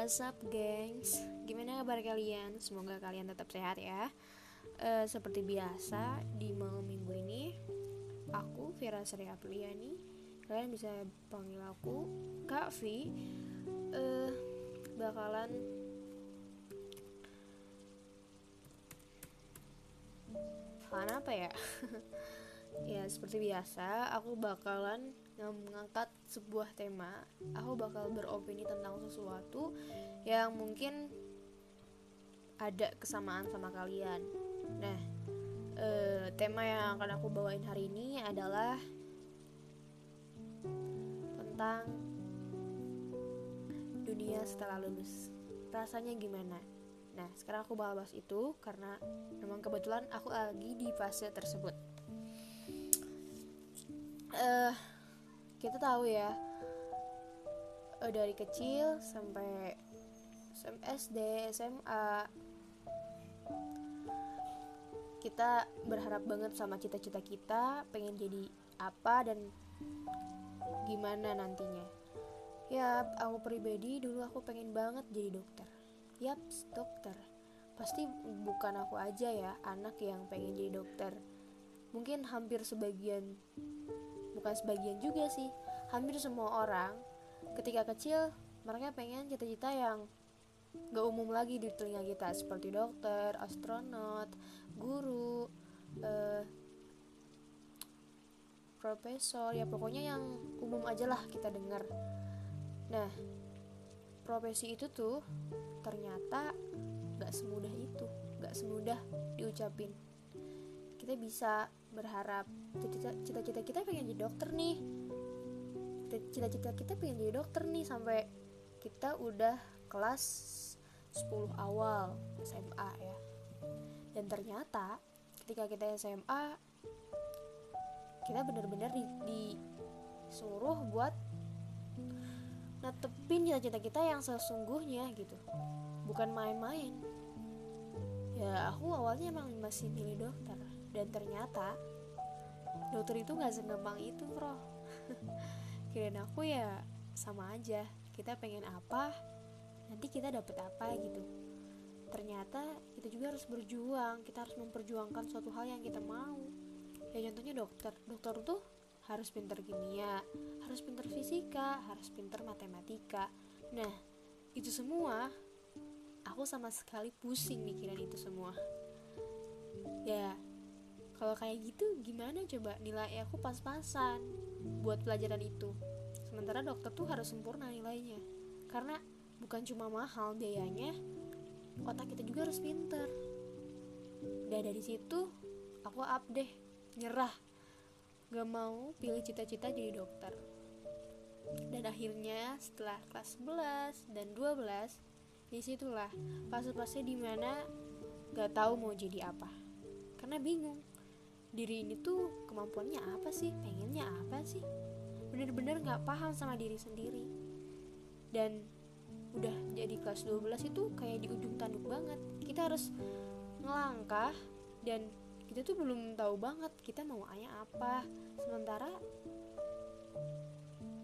What's up gengs? Gimana kabar kalian? Semoga kalian tetap sehat ya uh, Seperti biasa di malam minggu ini Aku Vira Sri Apriliani Kalian bisa panggil aku Kak V uh, Bakalan Bakalan apa ya? ya seperti biasa aku bakalan mengangkat sebuah tema aku bakal beropini tentang sesuatu yang mungkin ada kesamaan sama kalian. Nah e, tema yang akan aku bawain hari ini adalah tentang dunia setelah lulus. Rasanya gimana? Nah sekarang aku bahas itu karena memang kebetulan aku lagi di fase tersebut. Uh, kita tahu ya uh, dari kecil sampai SD SMA kita berharap banget sama cita-cita kita pengen jadi apa dan gimana nantinya. Ya aku pribadi dulu aku pengen banget jadi dokter. Yap dokter. Pasti bukan aku aja ya anak yang pengen jadi dokter. Mungkin hampir sebagian bukan sebagian juga sih hampir semua orang ketika kecil mereka pengen cita-cita yang gak umum lagi di telinga kita seperti dokter, astronot, guru, uh, profesor ya pokoknya yang umum aja lah kita dengar. Nah profesi itu tuh ternyata gak semudah itu, gak semudah diucapin. Kita bisa berharap cita-cita kita pengen jadi dokter nih. Cita-cita kita pengen jadi dokter nih sampai kita udah kelas 10 awal SMA ya. Dan ternyata ketika kita SMA kita bener-bener di, disuruh buat netepin cita-cita kita yang sesungguhnya gitu. Bukan main-main. Ya aku awalnya emang masih milih dokter dan ternyata dokter itu nggak segampang itu bro kirain aku ya sama aja. Kita pengen apa nanti kita dapet apa gitu. Ternyata kita juga harus berjuang. Kita harus memperjuangkan suatu hal yang kita mau. Ya contohnya dokter. Dokter tuh harus pinter kimia harus pinter fisika harus pinter matematika. Nah itu semua aku sama sekali pusing mikirin itu semua. Ya kalau kayak gitu gimana coba nilai aku pas-pasan buat pelajaran itu? Sementara dokter tuh harus sempurna nilainya. Karena bukan cuma mahal biayanya otak kita juga harus pinter. Dan dari situ aku up deh nyerah. Gak mau pilih cita-cita jadi dokter. Dan akhirnya setelah kelas 11 dan 12 di situlah fase-fase di mana gak tahu mau jadi apa. Karena bingung diri ini tuh kemampuannya apa sih? Pengennya apa sih? Bener-bener nggak paham sama diri sendiri. Dan udah jadi kelas 12 itu kayak di ujung tanduk banget. Kita harus ngelangkah dan kita tuh belum tahu banget kita mau ayah apa. Sementara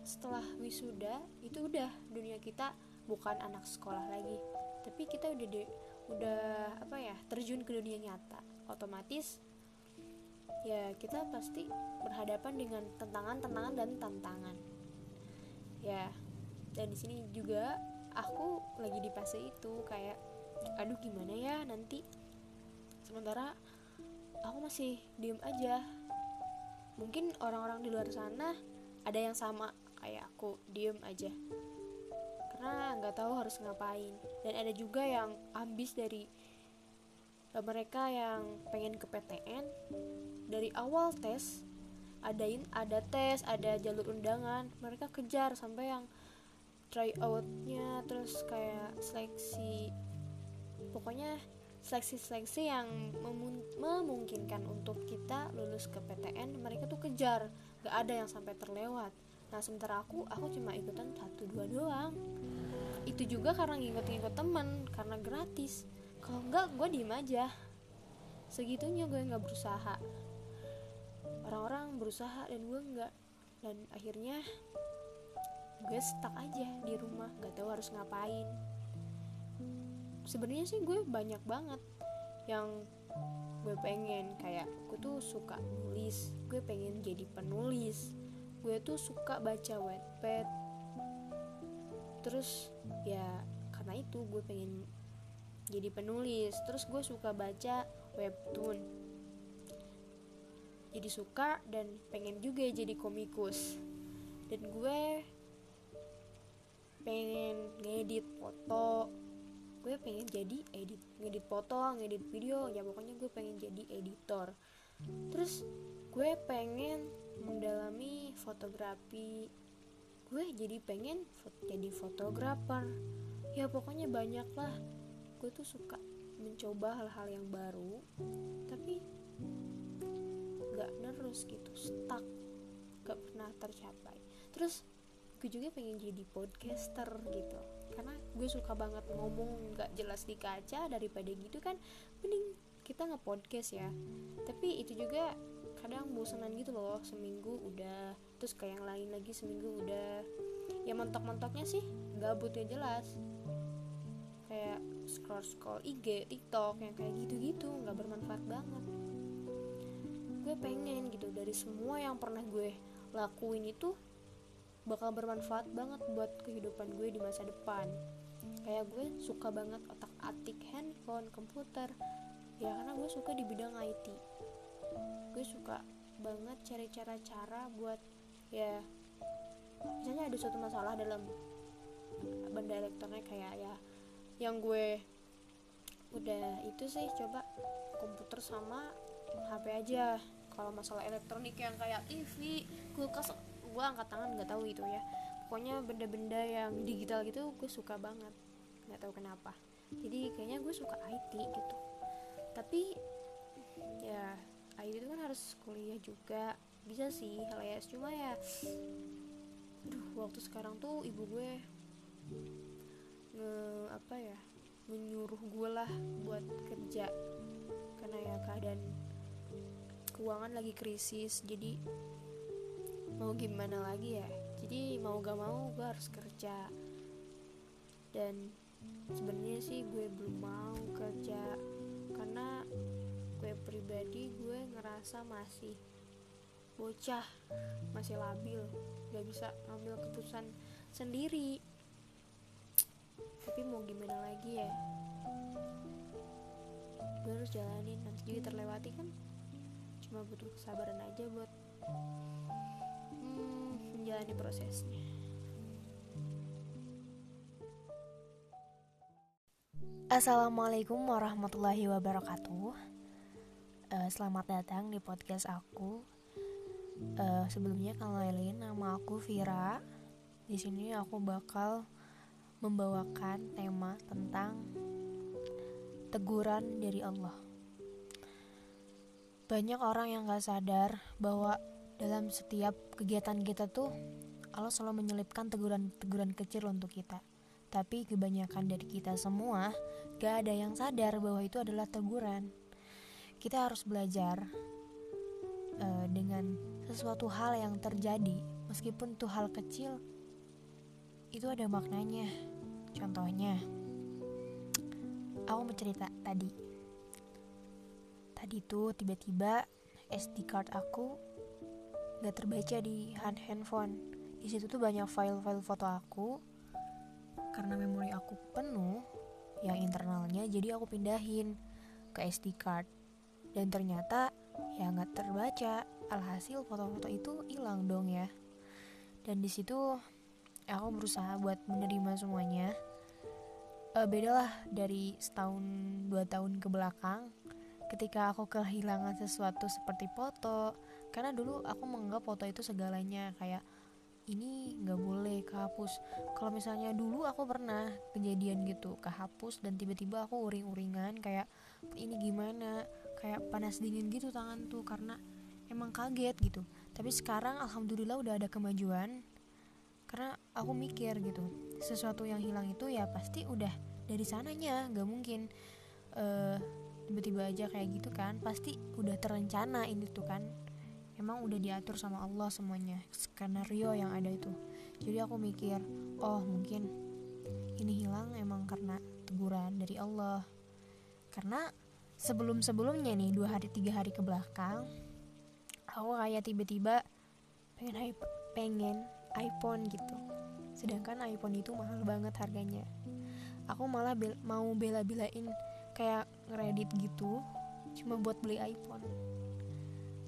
setelah wisuda itu udah dunia kita bukan anak sekolah lagi. Tapi kita udah de, udah apa ya terjun ke dunia nyata. Otomatis ya kita pasti berhadapan dengan tantangan-tantangan dan tantangan. Ya dan di sini juga aku lagi di fase itu kayak aduh gimana ya nanti? Sementara aku masih diem aja. Mungkin orang-orang di luar sana ada yang sama kayak aku diem aja. Karena nggak tahu harus ngapain. Dan ada juga yang ambis dari mereka yang pengen ke PTN dari awal tes adain ada tes ada jalur undangan mereka kejar sampai yang try outnya terus kayak seleksi pokoknya seleksi-seleksi yang memungkinkan untuk kita lulus ke PTN mereka tuh kejar gak ada yang sampai terlewat. Nah sementara aku aku cuma ikutan satu dua doang. Itu juga karena ngikut-ngikut temen karena gratis kalau enggak gue diem aja. Segitunya gue nggak berusaha. Orang-orang berusaha dan gue enggak dan akhirnya gue stuck aja di rumah nggak tahu harus ngapain. Sebenarnya sih gue banyak banget yang gue pengen. Kayak gue tuh suka nulis gue pengen jadi penulis. Gue tuh suka baca webpad terus ya karena itu gue pengen jadi penulis. Terus gue suka baca webtoon. Jadi suka dan pengen juga jadi komikus. Dan gue pengen ngedit foto. Gue pengen jadi edit ngedit foto ngedit video. Ya pokoknya gue pengen jadi editor. Terus gue pengen mendalami fotografi. Gue jadi pengen jadi fotografer. Ya pokoknya banyak lah gue tuh suka mencoba hal-hal yang baru tapi gak terus gitu stuck gak pernah tercapai. Terus gue juga pengen jadi podcaster gitu karena gue suka banget ngomong gak jelas di kaca daripada gitu kan mending kita nge-podcast ya. Tapi itu juga kadang bosanan gitu loh seminggu udah terus kayak yang lain lagi seminggu udah. Ya mentok-mentoknya sih gabut ya jelas kayak scroll scroll IG TikTok yang kayak gitu-gitu nggak bermanfaat banget. Gue pengen gitu dari semua yang pernah gue lakuin itu bakal bermanfaat banget buat kehidupan gue di masa depan. Kayak gue suka banget otak atik handphone komputer. Ya karena gue suka di bidang IT gue suka banget cari cara-cara buat ya misalnya ada suatu masalah dalam benda elektronik kayak ya yang gue udah itu sih coba komputer sama HP aja. Kalau masalah elektronik yang kayak TV kulkas gue angkat tangan nggak tahu itu ya. Pokoknya benda-benda yang digital gitu gue suka banget. Nggak tahu kenapa. Jadi kayaknya gue suka IT gitu. Tapi ya IT itu kan harus kuliah juga. Bisa sih LS cuma ya aduh waktu sekarang tuh ibu gue nge apa ya menyuruh gue lah buat kerja. Karena ya keadaan keuangan lagi krisis jadi mau gimana lagi ya? Jadi mau gak mau gue harus kerja. Dan sebenarnya sih gue belum mau kerja karena gue pribadi gue ngerasa masih bocah masih labil gak bisa ambil keputusan sendiri tapi mau gimana lagi ya gue harus jalanin nanti juga terlewati kan cuma butuh kesabaran aja buat menjalani prosesnya. Assalamualaikum warahmatullahi wabarakatuh. Uh, selamat datang di podcast aku. Uh, sebelumnya kenalin nama aku Vira. Di sini aku bakal membawakan tema tentang teguran dari Allah. Banyak orang yang gak sadar bahwa dalam setiap kegiatan kita tuh Allah selalu menyelipkan teguran-teguran kecil untuk kita. Tapi kebanyakan dari kita semua gak ada yang sadar bahwa itu adalah teguran. Kita harus belajar uh, dengan sesuatu hal yang terjadi, meskipun itu hal kecil, itu ada maknanya. Contohnya, aku mau cerita tadi. Tadi tuh tiba-tiba SD card aku gak terbaca di hand handphone. Di situ tuh banyak file-file foto aku. Karena memori aku penuh yang internalnya jadi aku pindahin ke SD card. Dan ternyata ya nggak terbaca. Alhasil foto-foto itu hilang dong ya. Dan di situ aku berusaha buat menerima semuanya. Uh, beda lah dari setahun dua tahun ke belakang ketika aku kehilangan sesuatu seperti foto karena dulu aku menganggap foto itu segalanya kayak ini nggak boleh kehapus. Kalau misalnya dulu aku pernah kejadian gitu kehapus dan tiba-tiba aku uring-uringan kayak ini gimana? Kayak panas dingin gitu tangan tuh karena emang kaget gitu. Tapi sekarang alhamdulillah udah ada kemajuan karena aku mikir gitu sesuatu yang hilang itu ya pasti udah dari sananya nggak mungkin uh, tiba-tiba aja kayak gitu kan. Pasti udah terencana ini tuh kan. Emang udah diatur sama Allah semuanya skenario yang ada itu. Jadi aku mikir oh mungkin ini hilang emang karena teguran dari Allah. Karena sebelum sebelumnya nih dua hari tiga hari ke belakang aku kayak tiba-tiba pengen pengen iPhone gitu. Sedangkan iPhone itu mahal banget harganya. Aku malah bel mau bela-belain kayak ngeredit gitu cuma buat beli iPhone.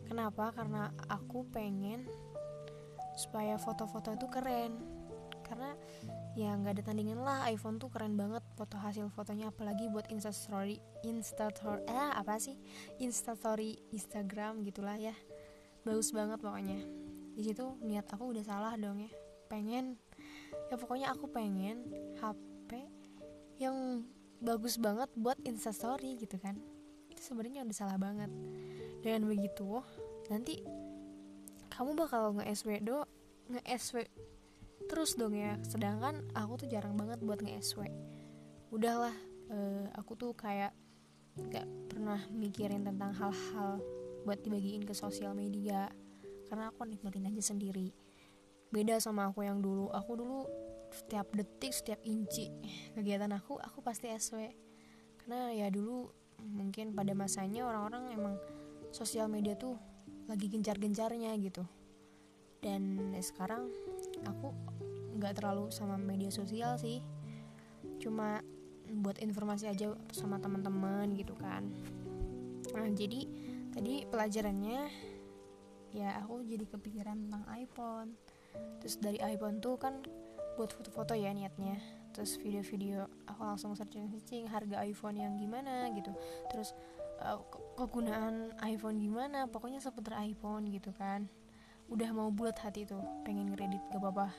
Kenapa? Karena aku pengen supaya foto-foto itu keren. Karena ya nggak ada tandingan lah iPhone tuh keren banget foto hasil fotonya apalagi buat instastory instastory eh apa sih? Instastory Instagram gitulah ya. Bagus banget pokoknya di situ niat aku udah salah dong ya. Pengen ya pokoknya aku pengen HP yang bagus banget buat instastory gitu kan. Itu sebenarnya udah salah banget. Dengan begitu nanti kamu bakal nge-SW do nge-SW terus dong ya. Sedangkan aku tuh jarang banget buat nge-SW udahlah uh, aku tuh kayak gak pernah mikirin tentang hal-hal buat dibagiin ke sosial media karena aku nikmatin aja sendiri. Beda sama aku yang dulu. Aku dulu setiap detik setiap inci kegiatan aku aku pasti SW karena ya dulu mungkin pada masanya orang-orang emang sosial media tuh lagi gencar-gencarnya gitu. Dan sekarang aku nggak terlalu sama media sosial sih. Cuma buat informasi aja sama teman-teman gitu kan. Nah jadi tadi pelajarannya ya aku jadi kepikiran tentang iPhone. Terus dari iPhone tuh kan buat foto-foto ya niatnya. Terus video-video aku langsung searching-searching harga iPhone yang gimana gitu. Terus uh, kegunaan iPhone gimana pokoknya seputar iPhone gitu kan. Udah mau bulat hati tuh pengen ngeredit gak apa-apa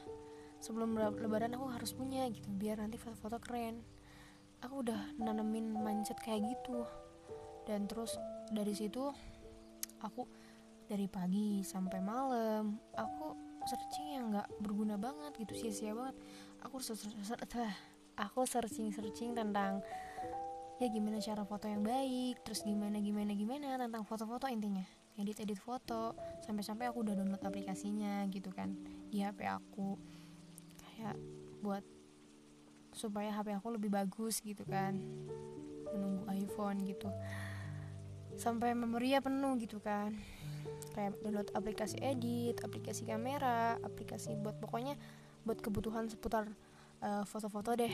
sebelum lebaran aku harus punya gitu biar nanti foto-foto keren. Aku udah nanemin mindset kayak gitu. Dan terus dari situ aku dari pagi sampai malam aku searching yang nggak berguna banget gitu sia-sia banget. Aku aku searching searching tentang ya gimana cara foto yang baik terus gimana gimana gimana tentang foto-foto intinya. Edit edit foto sampai-sampai aku udah download aplikasinya gitu kan di HP aku. Kayak buat supaya HP aku lebih bagus gitu kan. Menunggu iPhone gitu. Sampai memori penuh gitu kan kayak download aplikasi edit, aplikasi kamera, aplikasi buat pokoknya buat kebutuhan seputar uh, foto-foto deh.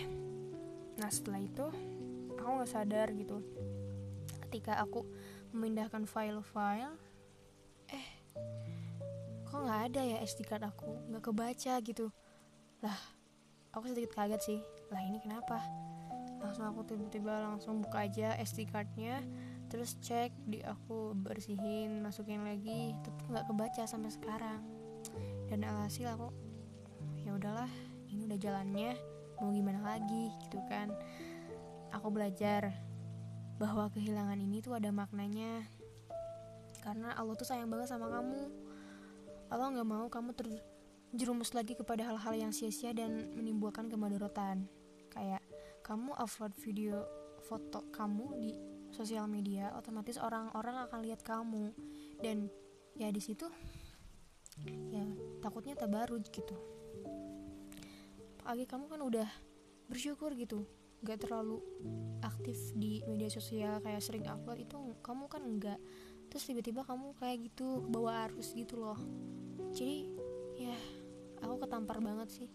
Nah setelah itu aku nggak sadar gitu. Ketika aku memindahkan file-file kok nggak ada ya SD card aku? Nggak kebaca gitu. Lah aku sedikit kaget sih. Lah ini kenapa? Langsung aku tiba-tiba langsung buka aja SD cardnya terus cek di aku bersihin masukin lagi tetap nggak kebaca sampai sekarang. Dan alhasil aku ya udahlah ini udah jalannya mau gimana lagi? Gitu kan. Aku belajar bahwa kehilangan ini tuh ada maknanya. Karena Allah tuh sayang banget sama kamu. Allah nggak mau kamu terjerumus lagi kepada hal-hal yang sia-sia dan menimbulkan kemadorotan. Kayak kamu upload video foto kamu di sosial media, otomatis orang-orang akan lihat kamu. Dan ya di situ ya takutnya tabarut gitu. Pagi kamu kan udah bersyukur gitu nggak terlalu aktif di media sosial kayak sering upload itu kamu kan enggak. Terus tiba-tiba kamu kayak gitu bawa arus gitu loh. Jadi ya aku ketampar banget sih.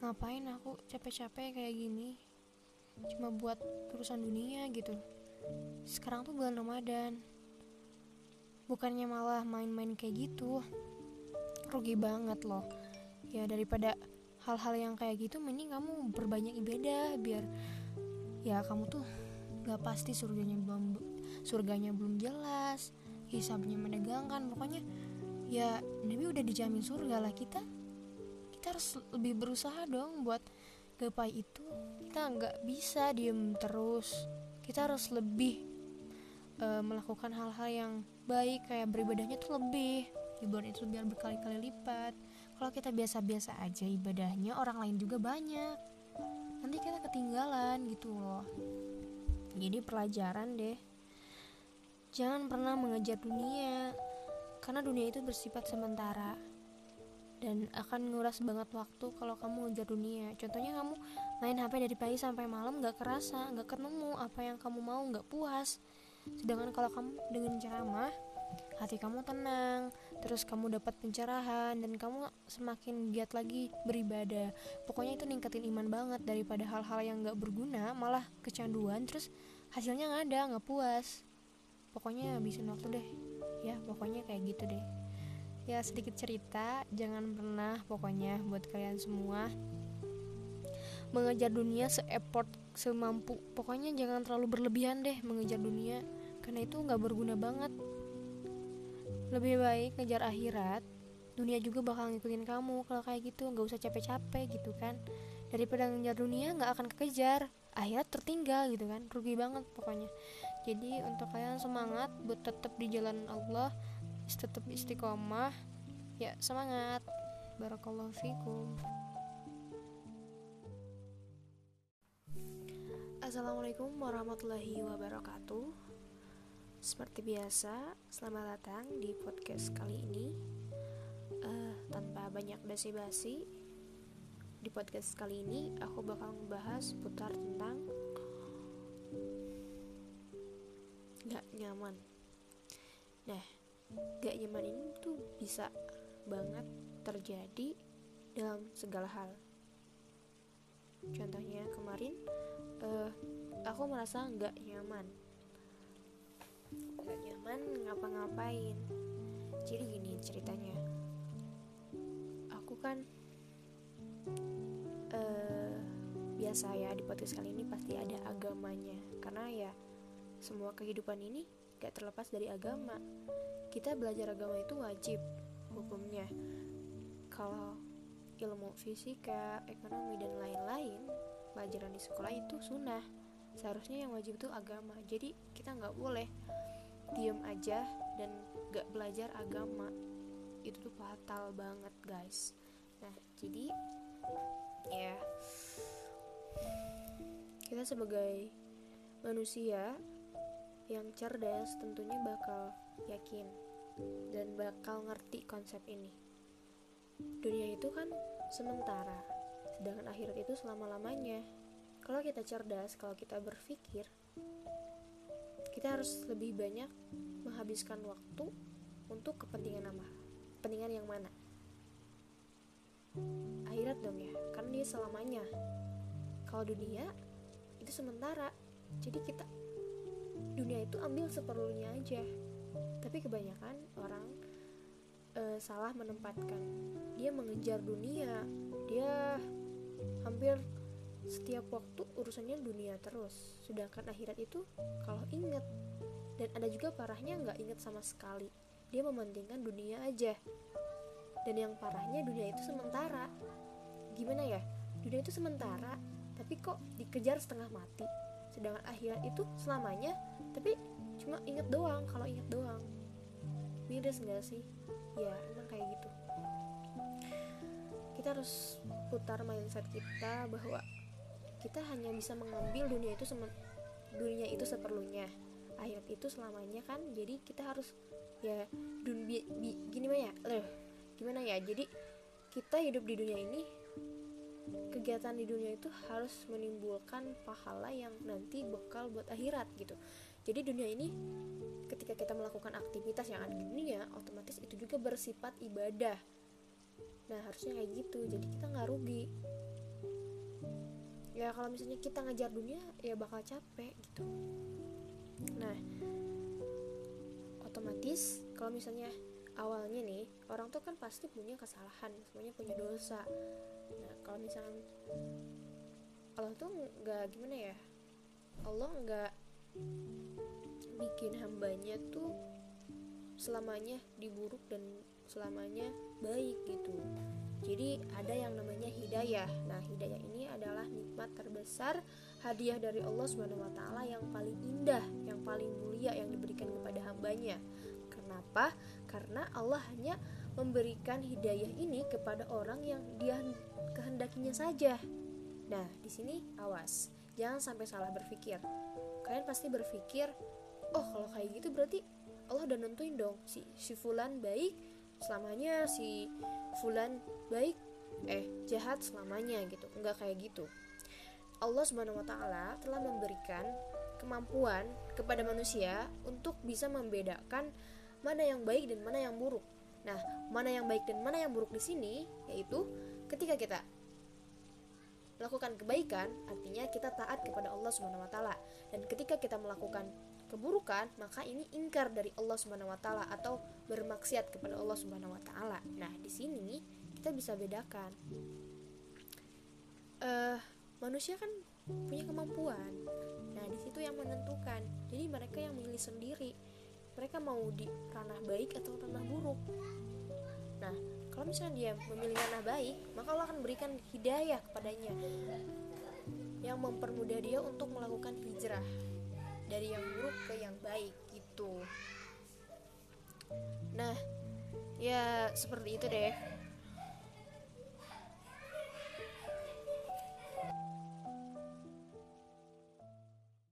Ngapain aku capek-capek kayak gini? Cuma buat urusan dunia gitu sekarang tuh bulan Ramadan. Bukannya malah main-main kayak gitu. Rugi banget loh. Ya daripada hal-hal yang kayak gitu mending kamu berbanyak ibadah biar ya kamu tuh gak pasti surganya belum surganya belum jelas hisabnya menegangkan. Pokoknya ya Nabi udah dijamin surga lah. Kita kita harus lebih berusaha dong buat gapai itu. Kita nggak bisa diem terus kita harus lebih uh, melakukan hal-hal yang baik kayak beribadahnya tuh lebih ibadah itu biar berkali-kali lipat. Kalau kita biasa-biasa aja ibadahnya orang lain juga banyak. Nanti kita ketinggalan gitu loh. Jadi pelajaran deh. Jangan pernah mengejar dunia karena dunia itu bersifat sementara. Dan akan nguras banget waktu kalau kamu ngejar dunia. Contohnya kamu main HP dari pagi sampai malam nggak kerasa nggak ketemu apa yang kamu mau nggak puas. Sedangkan kalau kamu dengan ceramah hati kamu tenang terus kamu dapat pencerahan dan kamu semakin giat lagi beribadah. Pokoknya itu ningkatin iman banget daripada hal-hal yang nggak berguna malah kecanduan terus hasilnya nggak ada nggak puas. Pokoknya habisin waktu deh. Ya pokoknya kayak gitu deh ya sedikit cerita. Jangan pernah pokoknya buat kalian semua mengejar dunia se-effort semampu. Pokoknya jangan terlalu berlebihan deh mengejar dunia karena itu nggak berguna banget. Lebih baik ngejar akhirat dunia juga bakal ngikutin kamu. Kalau kayak gitu nggak usah capek-capek gitu kan. Daripada ngejar dunia nggak akan kekejar. Akhirat tertinggal gitu kan. Rugi banget pokoknya. Jadi untuk kalian semangat buat tetap di jalan Allah tetap istiqomah. Ya semangat. Barakallahu fikum. Assalamualaikum warahmatullahi wabarakatuh. Seperti biasa, selamat datang di podcast kali ini. Uh, Tanpa banyak basi-basi Di podcast kali ini aku bakal membahas putar tentang Gak nyaman. Nah, gak nyaman ini tuh bisa banget terjadi dalam segala hal. Contohnya kemarin uh, aku merasa gak nyaman. Gak nyaman ngapa-ngapain. Jadi gini ceritanya. Aku kan uh, biasa ya di podcast kali ini pasti ada agamanya. Karena ya semua kehidupan ini gak terlepas dari agama kita belajar agama itu wajib hukumnya. Kalau ilmu fisika, ekonomi dan lain-lain pelajaran di sekolah itu sunnah. Seharusnya yang wajib itu agama. Jadi kita nggak boleh diem aja dan nggak belajar agama. Itu tuh fatal banget guys. Nah jadi ya. Kita sebagai manusia yang cerdas tentunya bakal yakin dan bakal ngerti konsep ini. Dunia itu kan sementara, sedangkan akhirat itu selama-lamanya. Kalau kita cerdas, kalau kita berpikir, kita harus lebih banyak menghabiskan waktu untuk kepentingan apa? Kepentingan yang mana? Akhirat dong ya, karena dia selamanya. Kalau dunia itu sementara, jadi kita dunia itu ambil seperlunya aja tapi kebanyakan orang uh, salah menempatkan. Dia mengejar dunia. Dia hampir setiap waktu urusannya dunia terus. Sedangkan akhirat itu kalau inget dan ada juga parahnya nggak inget sama sekali. Dia mementingkan dunia aja. Dan yang parahnya dunia itu sementara. Gimana ya? Dunia itu sementara tapi kok dikejar setengah mati. Sedangkan akhirat itu selamanya tapi cuma inget doang kalau inget doang. Miris gak sih? Ya emang kayak gitu. Kita harus putar mindset kita bahwa kita hanya bisa mengambil dunia itu sem dunia itu seperlunya. Ayat itu selamanya kan jadi kita harus ya dun bi, bi, gini mah ya loh gimana ya? Jadi kita hidup di dunia ini kegiatan di dunia itu harus menimbulkan pahala yang nanti bekal buat akhirat gitu jadi dunia ini ketika kita melakukan aktivitas yang ada di dunia otomatis itu juga bersifat ibadah. Nah harusnya kayak gitu jadi kita nggak rugi. Ya kalau misalnya kita ngejar dunia ya bakal capek gitu. Nah otomatis kalau misalnya awalnya nih orang tuh kan pasti punya kesalahan semuanya punya dosa. Nah kalau misalnya Allah tuh nggak gimana ya Allah nggak bikin hambanya tuh selamanya diburuk dan selamanya baik gitu. Jadi ada yang namanya hidayah. Nah hidayah ini adalah nikmat terbesar hadiah dari Allah Subhanahu wa taala yang paling indah yang paling mulia yang diberikan kepada hambanya. Kenapa? Karena Allah hanya memberikan hidayah ini kepada orang yang dia kehendakinya saja. Nah di sini awas. Jangan sampai salah berpikir. Kalian pasti berpikir oh kalau kayak gitu berarti Allah udah nentuin dong si si fulan baik selamanya si fulan baik eh jahat selamanya gitu nggak kayak gitu Allah Subhanahu wa taala telah memberikan kemampuan kepada manusia untuk bisa membedakan mana yang baik dan mana yang buruk. Nah, mana yang baik dan mana yang buruk di sini yaitu ketika kita melakukan kebaikan, artinya kita taat kepada Allah Subhanahu wa taala. Dan ketika kita melakukan keburukan, maka ini ingkar dari Allah Subhanahu wa taala atau bermaksiat kepada Allah Subhanahu wa taala. Nah, di sini kita bisa bedakan. Uh, manusia kan punya kemampuan. Nah, di situ yang menentukan. Jadi mereka yang memilih sendiri. Mereka mau di ranah baik atau ranah buruk. Nah, kalau misalnya dia memilih ranah baik, maka Allah akan berikan hidayah kepadanya yang mempermudah dia untuk melakukan hijrah dari yang buruk ke yang baik gitu. Nah, ya seperti itu deh